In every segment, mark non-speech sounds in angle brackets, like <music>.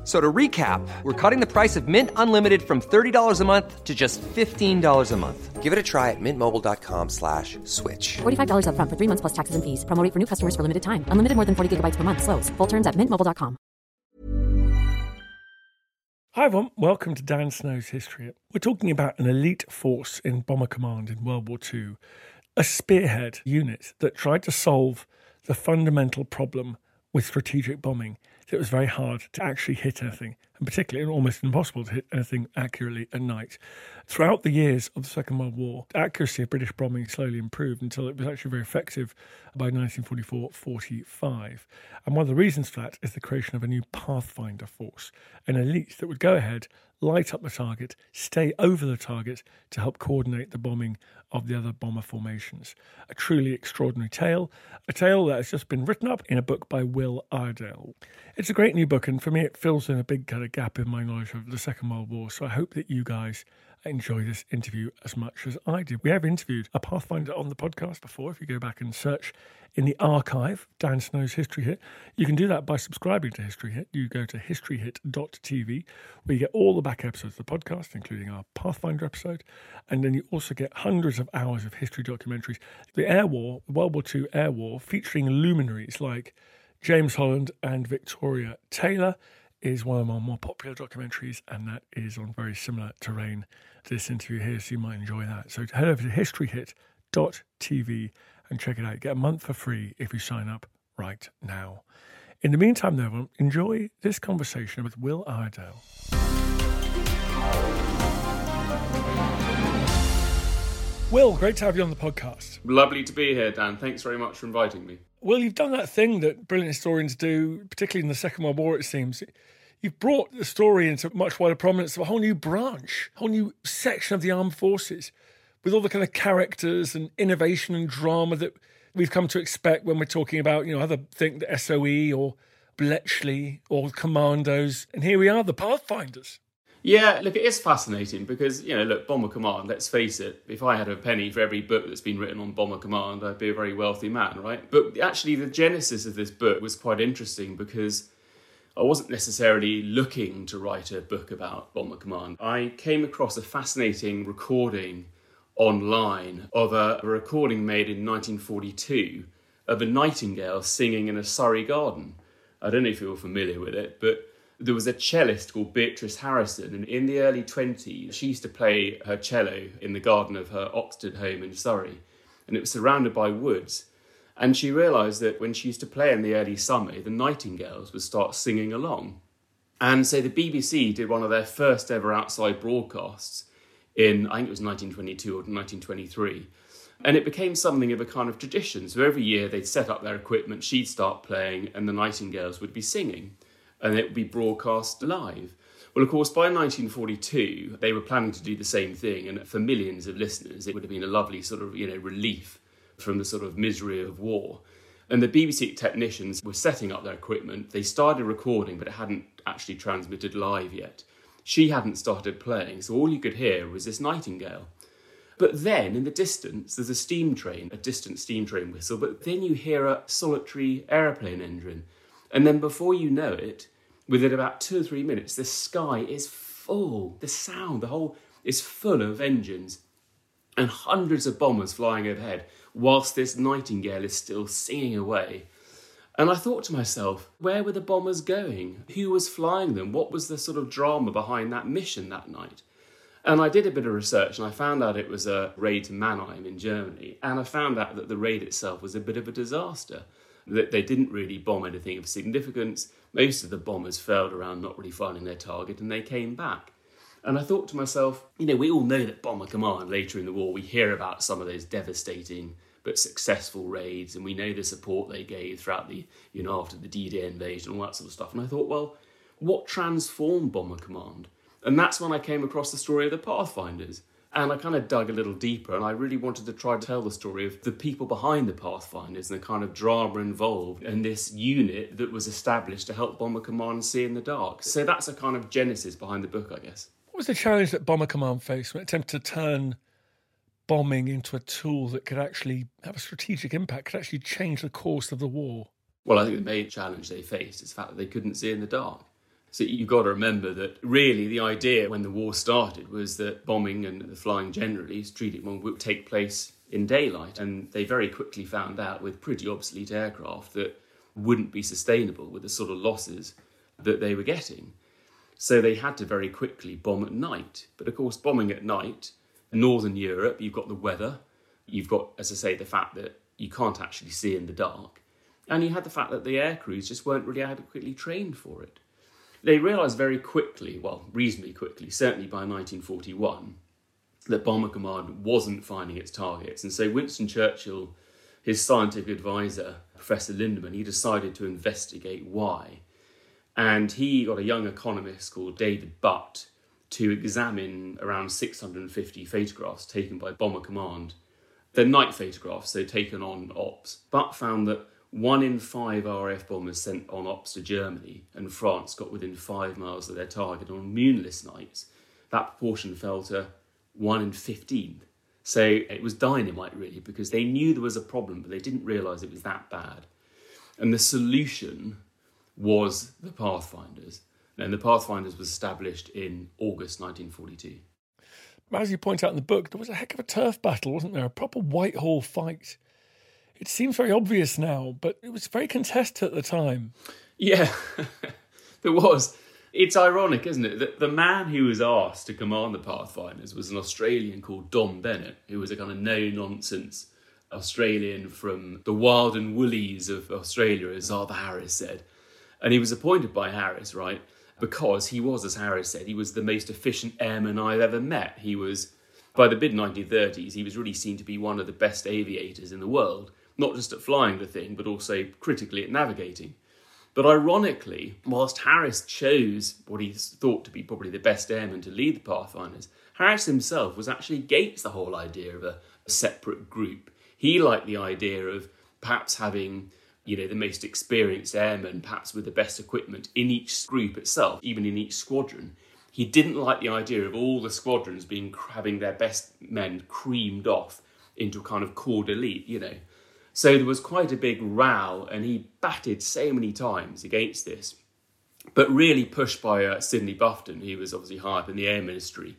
F- So to recap, we're cutting the price of Mint Unlimited from $30 a month to just $15 a month. Give it a try at mintmobile.com slash switch. $45 upfront for three months plus taxes and fees. Promo for new customers for limited time. Unlimited more than 40 gigabytes per month. Slows. Full terms at mintmobile.com. Hi everyone, welcome to Dan Snow's History. We're talking about an elite force in Bomber Command in World War II, a spearhead unit that tried to solve the fundamental problem with strategic bombing. It was very hard to actually hit anything, and particularly almost impossible to hit anything accurately at night. Throughout the years of the Second World War, the accuracy of British bombing slowly improved until it was actually very effective by 1944-45. And one of the reasons for that is the creation of a new Pathfinder force, an elite that would go ahead, light up the target, stay over the target to help coordinate the bombing of the other bomber formations. A truly extraordinary tale, a tale that has just been written up in a book by Will Iredale. It's a great new book, and for me, it fills in a big kind of gap in my knowledge of the Second World War. So I hope that you guys enjoy this interview as much as I did. We have interviewed a Pathfinder on the podcast before. If you go back and search in the archive, Dan Snow's History Hit, you can do that by subscribing to History Hit. You go to historyhit.tv, where you get all the back episodes of the podcast, including our Pathfinder episode. And then you also get hundreds of hours of history documentaries. The Air War, World War II Air War, featuring luminaries like James Holland and Victoria Taylor is one of my more popular documentaries, and that is on very similar terrain to this interview here, so you might enjoy that. So head over to historyhit.tv and check it out. Get a month for free if you sign up right now. In the meantime, though, enjoy this conversation with Will Iredale. Will, great to have you on the podcast. Lovely to be here, Dan. Thanks very much for inviting me. Well, you've done that thing that brilliant historians do, particularly in the Second World War, it seems. You've brought the story into much wider prominence of a whole new branch, a whole new section of the armed forces, with all the kind of characters and innovation and drama that we've come to expect when we're talking about, you know, other think the SOE or Bletchley or Commandos. And here we are, the Pathfinders. Yeah, look, it is fascinating because, you know, look, Bomber Command, let's face it, if I had a penny for every book that's been written on Bomber Command, I'd be a very wealthy man, right? But actually, the genesis of this book was quite interesting because I wasn't necessarily looking to write a book about Bomber Command. I came across a fascinating recording online of a, a recording made in 1942 of a nightingale singing in a Surrey garden. I don't know if you're familiar with it, but there was a cellist called Beatrice Harrison, and in the early 20s, she used to play her cello in the garden of her Oxted home in Surrey, and it was surrounded by woods. And she realised that when she used to play in the early summer, the nightingales would start singing along. And so the BBC did one of their first ever outside broadcasts in, I think it was 1922 or 1923. And it became something of a kind of tradition. So every year they'd set up their equipment, she'd start playing, and the nightingales would be singing and it would be broadcast live. Well, of course, by 1942, they were planning to do the same thing, and for millions of listeners, it would have been a lovely sort of, you know, relief from the sort of misery of war. And the BBC technicians were setting up their equipment. They started recording, but it hadn't actually transmitted live yet. She hadn't started playing, so all you could hear was this nightingale. But then in the distance, there's a steam train, a distant steam train whistle, but then you hear a solitary aeroplane engine. And then before you know it, within about two or three minutes, the sky is full. The sound, the whole is full of engines and hundreds of bombers flying overhead, whilst this nightingale is still singing away. And I thought to myself, where were the bombers going? Who was flying them? What was the sort of drama behind that mission that night? And I did a bit of research and I found out it was a raid to Mannheim in Germany. And I found out that the raid itself was a bit of a disaster that they didn't really bomb anything of significance. Most of the bombers failed around not really finding their target and they came back. And I thought to myself, you know, we all know that Bomber Command later in the war, we hear about some of those devastating but successful raids, and we know the support they gave throughout the, you know, after the D Day invasion, all that sort of stuff. And I thought, well, what transformed Bomber Command? And that's when I came across the story of the Pathfinders. And I kind of dug a little deeper and I really wanted to try to tell the story of the people behind the Pathfinders and the kind of drama involved in this unit that was established to help Bomber Command see in the dark. So that's a kind of genesis behind the book, I guess. What was the challenge that Bomber Command faced when it attempted to turn bombing into a tool that could actually have a strategic impact, could actually change the course of the war? Well, I think the main challenge they faced is the fact that they couldn't see in the dark. So you've got to remember that really the idea when the war started was that bombing and the flying generally, strategic bombing, would take place in daylight. And they very quickly found out with pretty obsolete aircraft that wouldn't be sustainable with the sort of losses that they were getting. So they had to very quickly bomb at night. But of course, bombing at night, Northern Europe, you've got the weather, you've got, as I say, the fact that you can't actually see in the dark, and you had the fact that the air crews just weren't really adequately trained for it. They realised very quickly, well, reasonably quickly, certainly by 1941, that Bomber Command wasn't finding its targets. And so Winston Churchill, his scientific advisor, Professor Lindemann, he decided to investigate why. And he got a young economist called David Butt to examine around 650 photographs taken by Bomber Command. They're night photographs, so taken on ops. Butt found that one in five RAF bombers sent on ops to Germany and France got within five miles of their target on moonless nights. That proportion fell to one in 15. So it was dynamite, really, because they knew there was a problem, but they didn't realise it was that bad. And the solution was the Pathfinders. And the Pathfinders was established in August 1942. As you point out in the book, there was a heck of a turf battle, wasn't there? A proper Whitehall fight. It seems very obvious now, but it was very contested at the time. Yeah, <laughs> there was. It's ironic, isn't it, that the man who was asked to command the Pathfinders was an Australian called Don Bennett, who was a kind of no nonsense Australian from the wild and woolies of Australia, as Arthur Harris said. And he was appointed by Harris, right? Because he was, as Harris said, he was the most efficient airman I've ever met. He was, by the mid 1930s, he was really seen to be one of the best aviators in the world not just at flying the thing, but also critically at navigating. But ironically, whilst Harris chose what he thought to be probably the best airman to lead the Pathfinders, Harris himself was actually against the whole idea of a, a separate group. He liked the idea of perhaps having you know the most experienced airmen perhaps with the best equipment in each group itself even in each squadron he didn't like the idea of all the squadrons being having their best men creamed off into a kind of corps d'elite you know so there was quite a big row, and he batted so many times against this. But really pushed by uh, Sydney Bufton, he was obviously high up in the Air Ministry.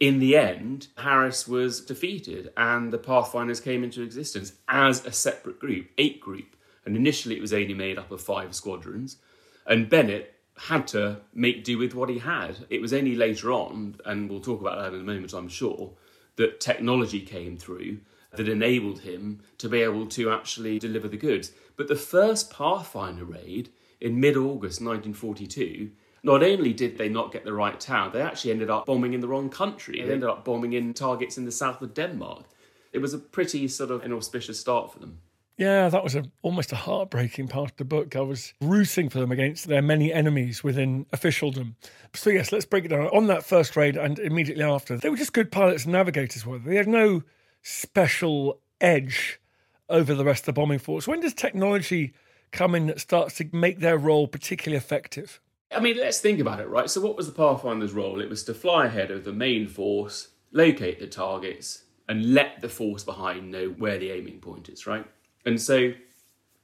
In the end, Harris was defeated, and the Pathfinders came into existence as a separate group, eight group. And initially, it was only made up of five squadrons. And Bennett had to make do with what he had. It was only later on, and we'll talk about that in a moment, I'm sure, that technology came through that enabled him to be able to actually deliver the goods. But the first Pathfinder raid in mid August 1942, not only did they not get the right town, they actually ended up bombing in the wrong country. They ended up bombing in targets in the south of Denmark. It was a pretty sort of inauspicious start for them. Yeah, that was a, almost a heartbreaking part of the book. I was rooting for them against their many enemies within officialdom. So, yes, let's break it down. On that first raid and immediately after, they were just good pilots and navigators, were they? They had no special edge over the rest of the bombing force? When does technology come in that starts to make their role particularly effective? I mean, let's think about it, right? So, what was the Pathfinder's role? It was to fly ahead of the main force, locate the targets, and let the force behind know where the aiming point is, right? And so,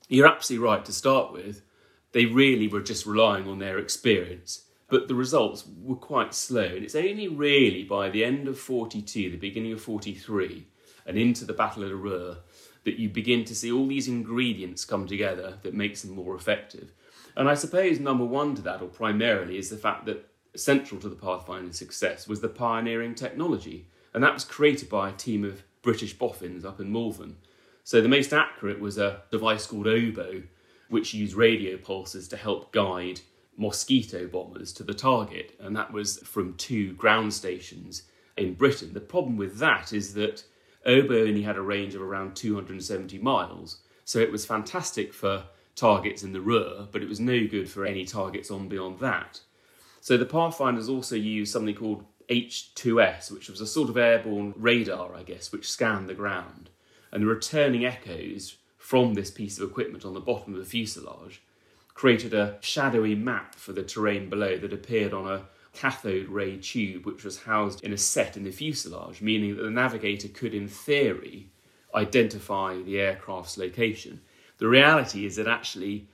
you're absolutely right to start with. They really were just relying on their experience but the results were quite slow. And it's only really by the end of 42, the beginning of 43, and into the Battle of the Ruhr that you begin to see all these ingredients come together that makes them more effective. And I suppose number one to that, or primarily, is the fact that central to the Pathfinder's success was the pioneering technology. And that was created by a team of British boffins up in Malvern. So the most accurate was a device called Oboe, which used radio pulses to help guide mosquito bombers to the target, and that was from two ground stations in Britain. The problem with that is that Oboe only had a range of around 270 miles, so it was fantastic for targets in the Ruhr, but it was no good for any targets on beyond that. So the Pathfinders also used something called H2S, which was a sort of airborne radar, I guess, which scanned the ground. And the returning echoes from this piece of equipment on the bottom of the fuselage created a shadowy map for the terrain below that appeared on a cathode ray tube which was housed in a set in the fuselage, meaning that the navigator could, in theory, identify the aircraft's location. The reality is that actually,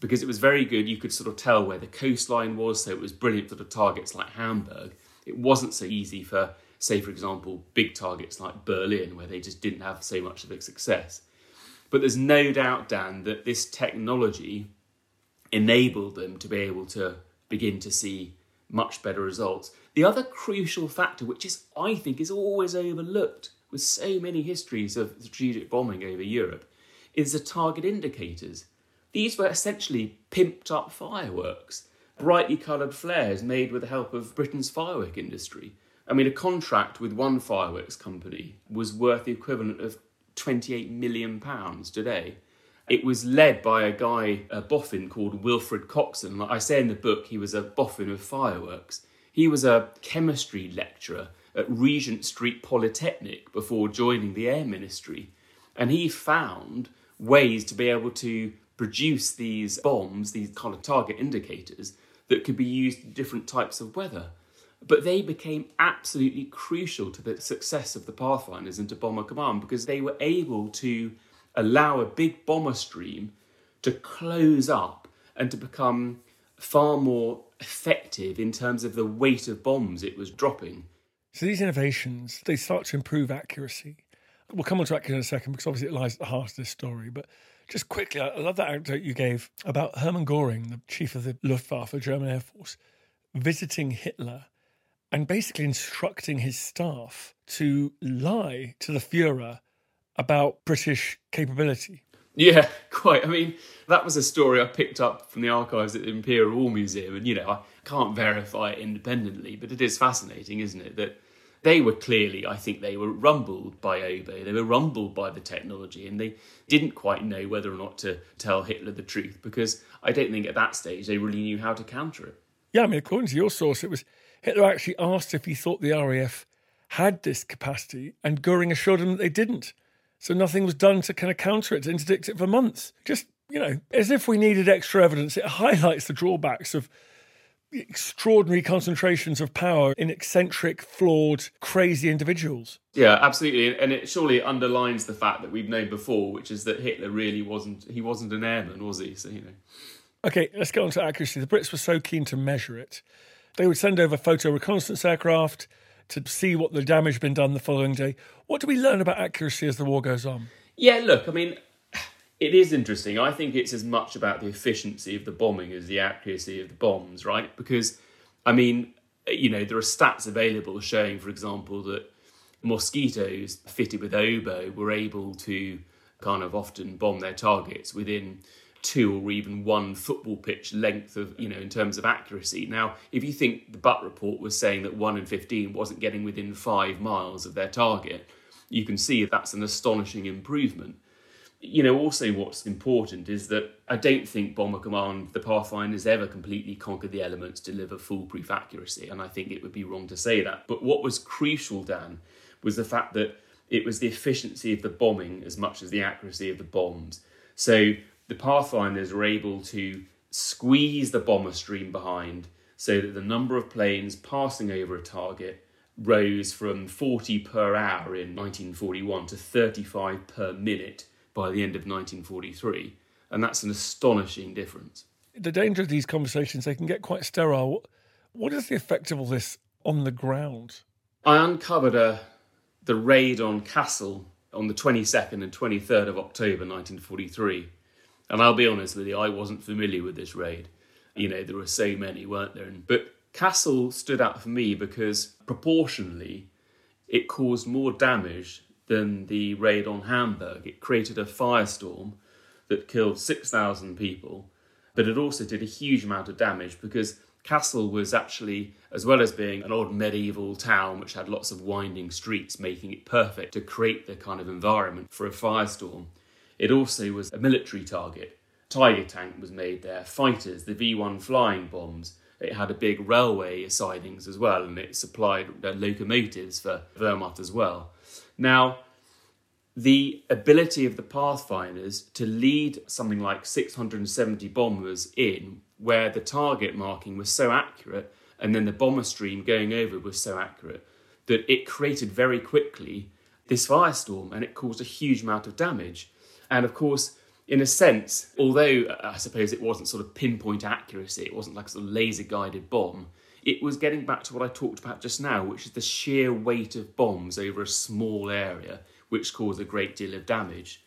because it was very good, you could sort of tell where the coastline was, so it was brilliant for the targets like Hamburg. It wasn't so easy for, say, for example, big targets like Berlin, where they just didn't have so much of a success. But there's no doubt, Dan, that this technology enabled them to be able to begin to see much better results. The other crucial factor, which is I think is always overlooked with so many histories of strategic bombing over Europe, is the target indicators. These were essentially pimped up fireworks, brightly coloured flares made with the help of Britain's firework industry. I mean, a contract with one fireworks company was worth the equivalent of £28 million today. It was led by a guy, a boffin called Wilfred Coxon. Like I say in the book, he was a boffin of fireworks. He was a chemistry lecturer at Regent Street Polytechnic before joining the Air Ministry. And he found ways to be able to produce these bombs, these kind of target indicators, that could be used in different types of weather. But they became absolutely crucial to the success of the Pathfinders and to Bomber Command because they were able to allow a big bomber stream to close up and to become far more effective in terms of the weight of bombs it was dropping. So these innovations, they start to improve accuracy. We'll come on to accuracy in a second because obviously it lies at the heart of this story. But just quickly, I love that anecdote you gave about Hermann Goring, the chief of the Luftwaffe, German Air Force, visiting Hitler and basically instructing his staff to lie to the Fuhrer about British capability. Yeah, <laughs> quite. I mean, that was a story I picked up from the archives at the Imperial War Museum, and you know, I can't verify it independently, but it is fascinating, isn't it? That they were clearly, I think, they were rumbled by Oboe, they were rumbled by the technology, and they didn't quite know whether or not to tell Hitler the truth because I don't think at that stage they really knew how to counter it. Yeah, I mean, according to your source, it was Hitler actually asked if he thought the RAF had this capacity, and Goering assured him that they didn't. So nothing was done to kind of counter it, to interdict it for months. Just, you know, as if we needed extra evidence, it highlights the drawbacks of extraordinary concentrations of power in eccentric, flawed, crazy individuals. Yeah, absolutely, and it surely underlines the fact that we've known before, which is that Hitler really wasn't he wasn't an airman, was he? So you know. Okay, let's get on to accuracy. The Brits were so keen to measure it, they would send over photo reconnaissance aircraft to see what the damage been done the following day. What do we learn about accuracy as the war goes on? Yeah, look, I mean, it is interesting. I think it's as much about the efficiency of the bombing as the accuracy of the bombs, right? Because, I mean, you know, there are stats available showing, for example, that mosquitoes fitted with oboe were able to kind of often bomb their targets within two or even one football pitch length of, you know, in terms of accuracy. Now, if you think the Butt report was saying that 1 in 15 wasn't getting within five miles of their target, you can see that's an astonishing improvement. You know, also what's important is that I don't think Bomber Command, the Pathfinders, ever completely conquered the elements to deliver foolproof accuracy, and I think it would be wrong to say that. But what was crucial, Dan, was the fact that it was the efficiency of the bombing as much as the accuracy of the bombs. So the Pathfinders were able to squeeze the bomber stream behind so that the number of planes passing over a target rose from 40 per hour in 1941 to 35 per minute by the end of 1943. And that's an astonishing difference. The danger of these conversations, they can get quite sterile. What is the effect of all this on the ground? I uncovered a, the raid on Kassel on the 22nd and 23rd of October 1943 and I'll be honest with you, I wasn't familiar with this raid. You know, there were so many, weren't there? But Kassel stood out for me because proportionally, it caused more damage than the raid on Hamburg. It created a firestorm that killed 6,000 people, but it also did a huge amount of damage because Kassel was actually, as well as being an old medieval town which had lots of winding streets, making it perfect to create the kind of environment for a firestorm, it also was a military target. Tiger tank was made there, fighters, the V 1 flying bombs. It had a big railway sidings as well, and it supplied uh, locomotives for Wehrmacht as well. Now, the ability of the Pathfinders to lead something like 670 bombers in where the target marking was so accurate and then the bomber stream going over was so accurate that it created very quickly this firestorm and it caused a huge amount of damage. And of course, in a sense, although uh, I suppose it wasn't sort of pinpoint accuracy, it wasn't like a sort of laser guided bomb, it was getting back to what I talked about just now, which is the sheer weight of bombs over a small area, which caused a great deal of damage.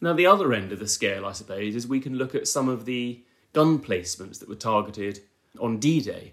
Now, the other end of the scale, I suppose, is we can look at some of the gun placements that were targeted on D Day.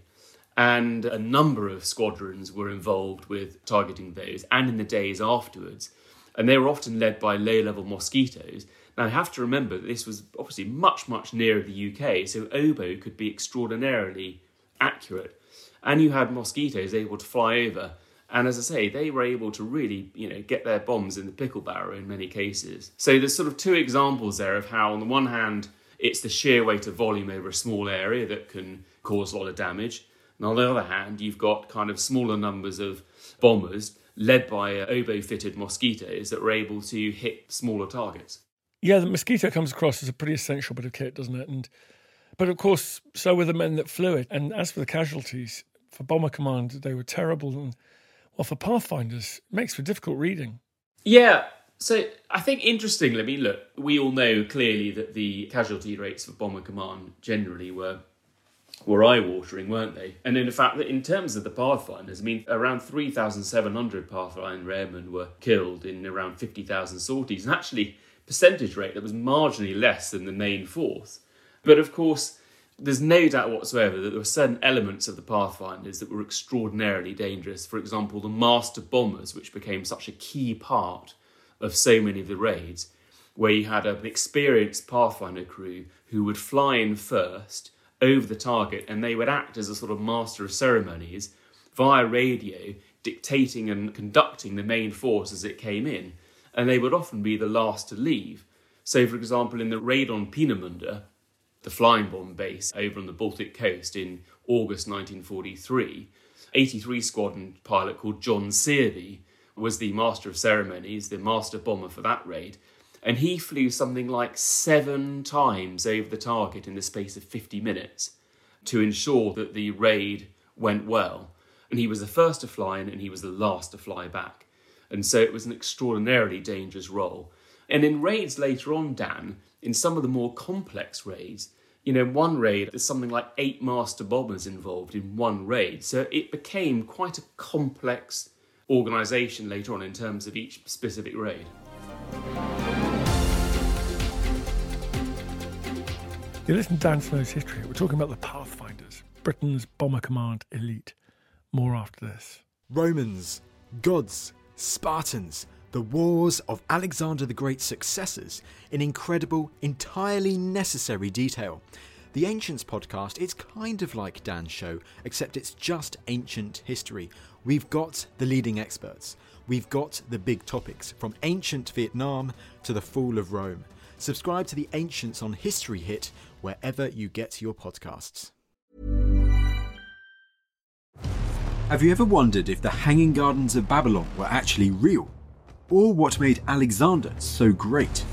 And a number of squadrons were involved with targeting those and in the days afterwards. And they were often led by low level mosquitoes. Now, you have to remember that this was obviously much, much nearer the UK, so oboe could be extraordinarily accurate. And you had mosquitoes able to fly over. And as I say, they were able to really, you know, get their bombs in the pickle barrel in many cases. So there's sort of two examples there of how, on the one hand, it's the sheer weight of volume over a small area that can cause a lot of damage. And on the other hand, you've got kind of smaller numbers of bombers led by oboe fitted mosquitoes that were able to hit smaller targets. Yeah, the mosquito comes across as a pretty essential bit of kit, doesn't it? And but of course, so were the men that flew it. And as for the casualties, for Bomber Command, they were terrible. And well, for Pathfinders, it makes for difficult reading. Yeah, so I think interestingly, I mean, look, we all know clearly that the casualty rates for Bomber Command generally were were eye-watering, weren't they? And in the fact, that in terms of the Pathfinders, I mean, around 3,700 Pathfinder airmen were killed in around 50,000 sorties, and actually, percentage rate that was marginally less than the main force. But of course, there's no doubt whatsoever that there were certain elements of the Pathfinders that were extraordinarily dangerous. For example, the master bombers, which became such a key part of so many of the raids, where you had an experienced Pathfinder crew who would fly in first over the target and they would act as a sort of master of ceremonies via radio, dictating and conducting the main force as it came in. And they would often be the last to leave. So, for example, in the raid on Peenemünde, the flying bomb base over on the Baltic coast in August 1943, 83 Squadron pilot called John Searby was the master of ceremonies, the master bomber for that raid. And he flew something like seven times over the target in the space of 50 minutes to ensure that the raid went well. And he was the first to fly in and he was the last to fly back. And so it was an extraordinarily dangerous role. And in raids later on, Dan, in some of the more complex raids, you know, one raid, there's something like eight master bombers involved in one raid. So it became quite a complex organisation later on in terms of each specific raid. You listen to Dan Snow's history. We're talking about the Pathfinders, Britain's bomber command elite. More after this. Romans, gods, Spartans, the wars of Alexander the Great's successors in incredible, entirely necessary detail. The Ancients podcast, it's kind of like Dan's show, except it's just ancient history. We've got the leading experts. We've got the big topics, from ancient Vietnam to the fall of Rome. Subscribe to the Ancients on History Hit wherever you get your podcasts. Have you ever wondered if the Hanging Gardens of Babylon were actually real? Or what made Alexander so great?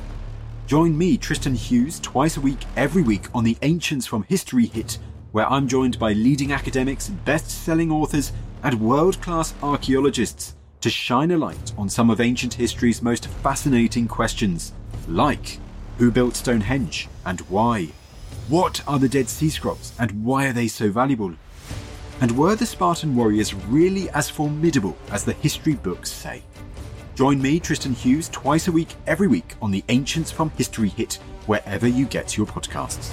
Join me, Tristan Hughes, twice a week, every week on the Ancients from History Hit, where I'm joined by leading academics, best selling authors, and world class archaeologists to shine a light on some of ancient history's most fascinating questions, like who built Stonehenge and why? What are the Dead Sea Scrolls and why are they so valuable? And were the Spartan warriors really as formidable as the history books say? Join me, Tristan Hughes, twice a week, every week on the Ancients from History Hit, wherever you get your podcasts.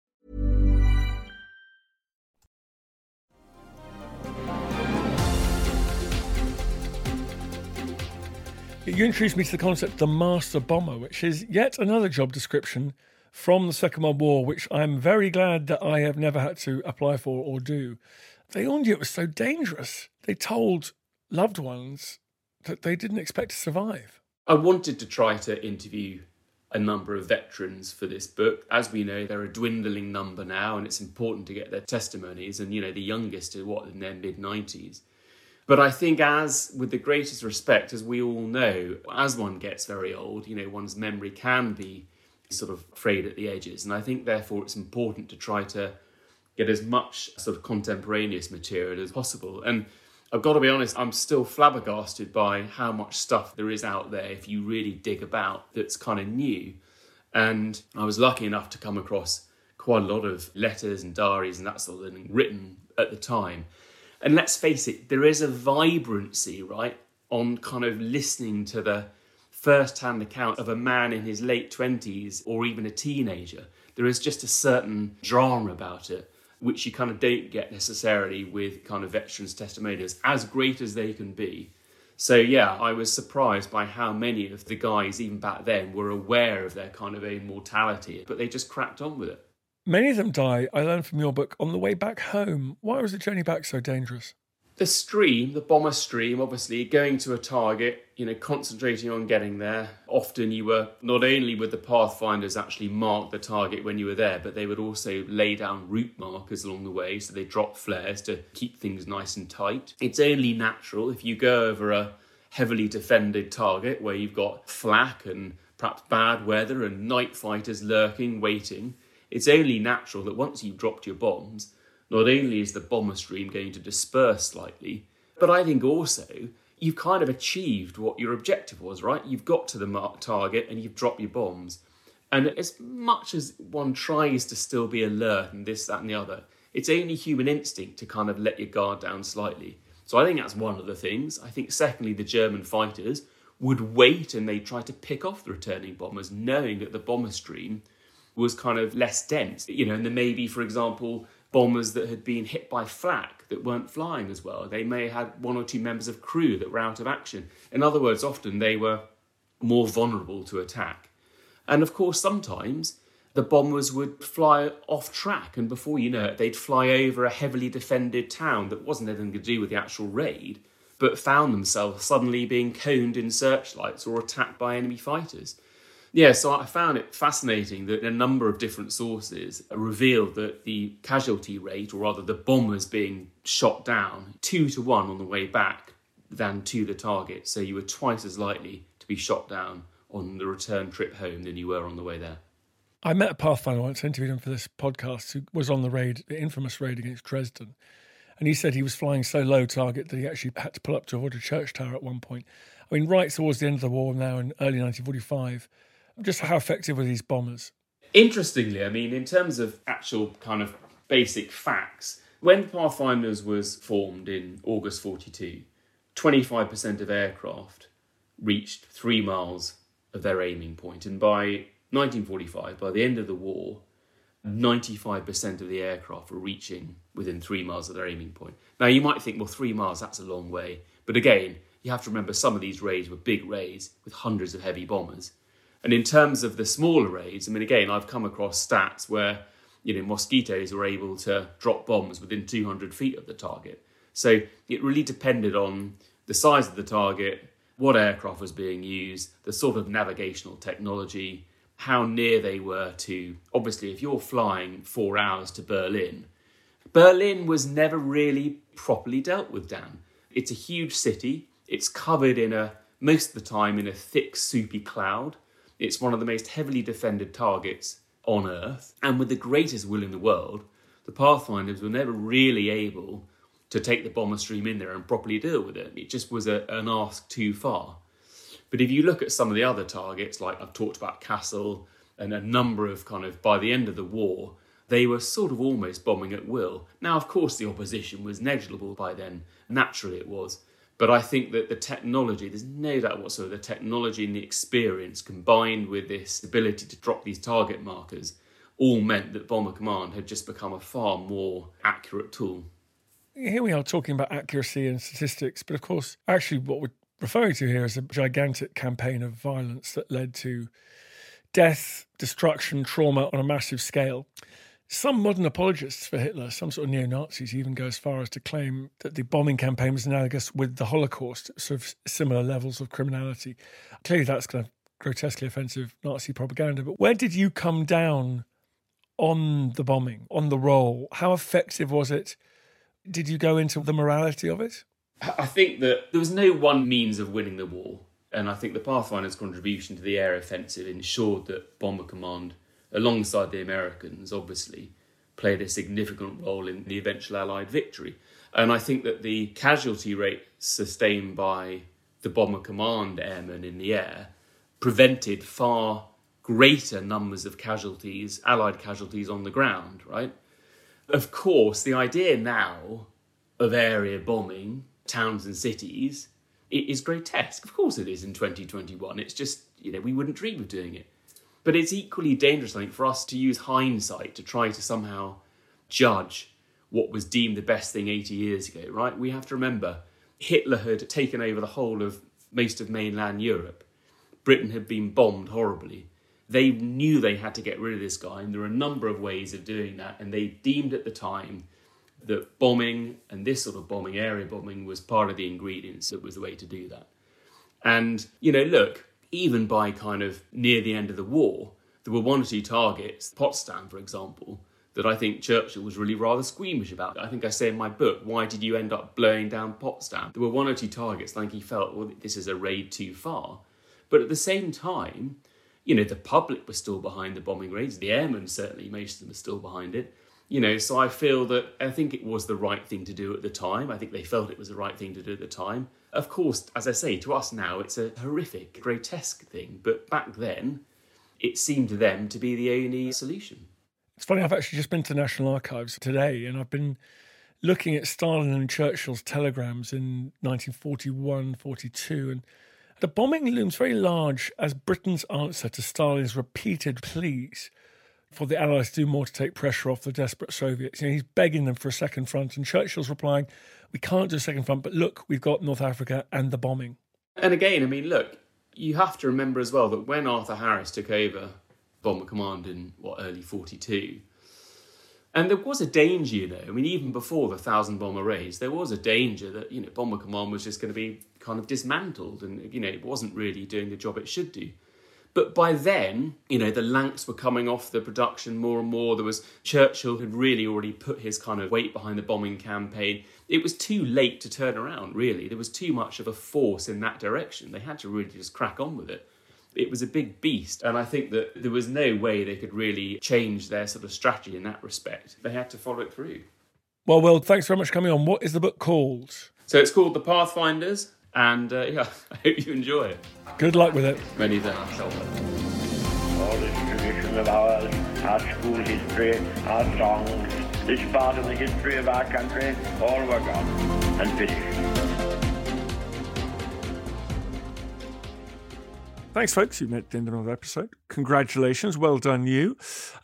You introduced me to the concept the master bomber, which is yet another job description from the Second World War, which I'm very glad that I have never had to apply for or do. They all knew it was so dangerous. They told loved ones that they didn't expect to survive. I wanted to try to interview a number of veterans for this book. As we know, they're a dwindling number now, and it's important to get their testimonies. And, you know, the youngest are what, in their mid 90s. But I think, as with the greatest respect, as we all know, as one gets very old, you know, one's memory can be sort of frayed at the edges. And I think, therefore, it's important to try to get as much sort of contemporaneous material as possible. And I've got to be honest, I'm still flabbergasted by how much stuff there is out there if you really dig about that's kind of new. And I was lucky enough to come across quite a lot of letters and diaries and that sort of thing written at the time. And let's face it, there is a vibrancy, right, on kind of listening to the first hand account of a man in his late 20s or even a teenager. There is just a certain drama about it, which you kind of don't get necessarily with kind of veterans' testimonials, as great as they can be. So, yeah, I was surprised by how many of the guys, even back then, were aware of their kind of own mortality, but they just cracked on with it. Many of them die, I learned from your book, on the way back home. Why was the journey back so dangerous? The stream, the bomber stream, obviously going to a target, you know, concentrating on getting there. Often you were not only would the pathfinders actually mark the target when you were there, but they would also lay down route markers along the way. So they drop flares to keep things nice and tight. It's only natural if you go over a heavily defended target where you've got flak and perhaps bad weather and night fighters lurking, waiting it's only natural that once you've dropped your bombs, not only is the bomber stream going to disperse slightly, but I think also you've kind of achieved what your objective was, right? You've got to the mark target and you've dropped your bombs. And as much as one tries to still be alert and this, that, and the other, it's only human instinct to kind of let your guard down slightly. So I think that's one of the things. I think, secondly, the German fighters would wait and they'd try to pick off the returning bombers, knowing that the bomber stream was kind of less dense. You know, and there may be, for example, bombers that had been hit by flak that weren't flying as well. They may have had one or two members of crew that were out of action. In other words, often they were more vulnerable to attack. And of course, sometimes the bombers would fly off track, and before you know it, they'd fly over a heavily defended town that wasn't anything to do with the actual raid, but found themselves suddenly being coned in searchlights or attacked by enemy fighters. Yeah, so I found it fascinating that a number of different sources revealed that the casualty rate, or rather the bombers being shot down, two to one on the way back than to the target. So you were twice as likely to be shot down on the return trip home than you were on the way there. I met a Pathfinder once, interviewed him for this podcast, who was on the raid, the infamous raid against Dresden. And he said he was flying so low target that he actually had to pull up to avoid a church tower at one point. I mean, right towards the end of the war now in early 1945 just how effective were these bombers? Interestingly, I mean, in terms of actual kind of basic facts, when Pathfinders was formed in August 42, 25% of aircraft reached three miles of their aiming point. And by 1945, by the end of the war, 95% of the aircraft were reaching within three miles of their aiming point. Now, you might think, well, three miles, that's a long way. But again, you have to remember some of these raids were big raids with hundreds of heavy bombers. And in terms of the smaller raids, I mean, again, I've come across stats where, you know, mosquitoes were able to drop bombs within 200 feet of the target. So it really depended on the size of the target, what aircraft was being used, the sort of navigational technology, how near they were to. Obviously, if you're flying four hours to Berlin, Berlin was never really properly dealt with, Dan. It's a huge city. It's covered in a, most of the time, in a thick, soupy cloud. It's one of the most heavily defended targets on Earth. And with the greatest will in the world, the Pathfinders were never really able to take the bomber stream in there and properly deal with it. It just was a, an ask too far. But if you look at some of the other targets, like I've talked about Kassel and a number of kind of, by the end of the war, they were sort of almost bombing at will. Now, of course, the opposition was negligible by then. Naturally, it was. But I think that the technology, there's no doubt whatsoever, the technology and the experience combined with this ability to drop these target markers all meant that Bomber Command had just become a far more accurate tool. Here we are talking about accuracy and statistics, but of course, actually, what we're referring to here is a gigantic campaign of violence that led to death, destruction, trauma on a massive scale. Some modern apologists for Hitler, some sort of neo Nazis, even go as far as to claim that the bombing campaign was analogous with the Holocaust, sort of similar levels of criminality. Clearly, that's kind of grotesquely offensive Nazi propaganda. But where did you come down on the bombing, on the role? How effective was it? Did you go into the morality of it? I think that there was no one means of winning the war. And I think the Pathfinder's contribution to the air offensive ensured that Bomber Command, alongside the Americans, obviously, played a significant role in the eventual Allied victory. And I think that the casualty rate sustained by the Bomber Command airmen in the air prevented far greater numbers of casualties, Allied casualties on the ground, right? Of course, the idea now of area bombing towns and cities it is grotesque. Of course, it is in 2021. It's just, you know, we wouldn't dream of doing it. But it's equally dangerous, I think, for us to use hindsight to try to somehow judge what was deemed the best thing 80 years ago, right? We have to remember Hitler had taken over the whole of most of mainland Europe. Britain had been bombed horribly. They knew they had to get rid of this guy, and there were a number of ways of doing that, and they deemed at the time that bombing and this sort of bombing, area bombing, was part of the ingredients. that was the way to do that. And, you know, look, even by kind of near the end of the war, there were one or two targets, Potsdam, for example, that I think Churchill was really rather squeamish about. I think I say in my book, why did you end up blowing down Potsdam? There were one or two targets, think he felt, well, this is a raid too far. But at the same time, you know, the public was still behind the bombing raids. The airmen, certainly, most of them are still behind it you know, so I feel that I think it was the right thing to do at the time. I think they felt it was the right thing to do at the time. Of course, as I say, to us now, it's a horrific, grotesque thing, but back then, it seemed to them to be the only solution. It's funny, I've actually just been to National Archives today and I've been looking at Stalin and Churchill's telegrams in 1941 42, and the bombing looms very large as Britain's answer to Stalin's repeated pleas for the Allies to do more to take pressure off the desperate Soviets. You know, he's begging them for a second front, and Churchill's replying, "We can't do a second front, but look, we've got North Africa and the bombing." And again, I mean, look, you have to remember as well that when Arthur Harris took over Bomber Command in what early '42, and there was a danger, you know. I mean, even before the thousand bomber raids, there was a danger that you know Bomber Command was just going to be kind of dismantled, and you know it wasn't really doing the job it should do. But by then, you know, the Lancs were coming off the production more and more. There was Churchill had really already put his kind of weight behind the bombing campaign. It was too late to turn around, really. There was too much of a force in that direction. They had to really just crack on with it. It was a big beast, and I think that there was no way they could really change their sort of strategy in that respect. They had to follow it through. Well, Will, thanks very much for coming on. What is the book called? So it's called The Pathfinders and uh, yeah, <laughs> I hope you enjoy it. Good luck with it. Many thanks. All this tradition of ours, our school history, our songs, this part of the history of our country, all were gone and finished. Thanks, folks. You've met the end of another episode. Congratulations. Well done, you.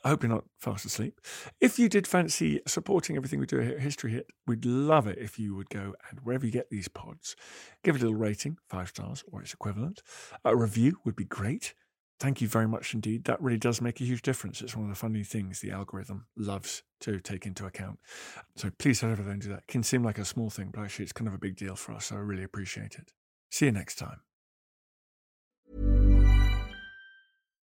I hope you're not fast asleep. If you did fancy supporting everything we do here at History Hit, we'd love it if you would go and wherever you get these pods, give it a little rating, five stars or its equivalent. A review would be great. Thank you very much indeed. That really does make a huge difference. It's one of the funny things the algorithm loves to take into account. So please head over there and do that. It can seem like a small thing, but actually it's kind of a big deal for us. So I really appreciate it. See you next time.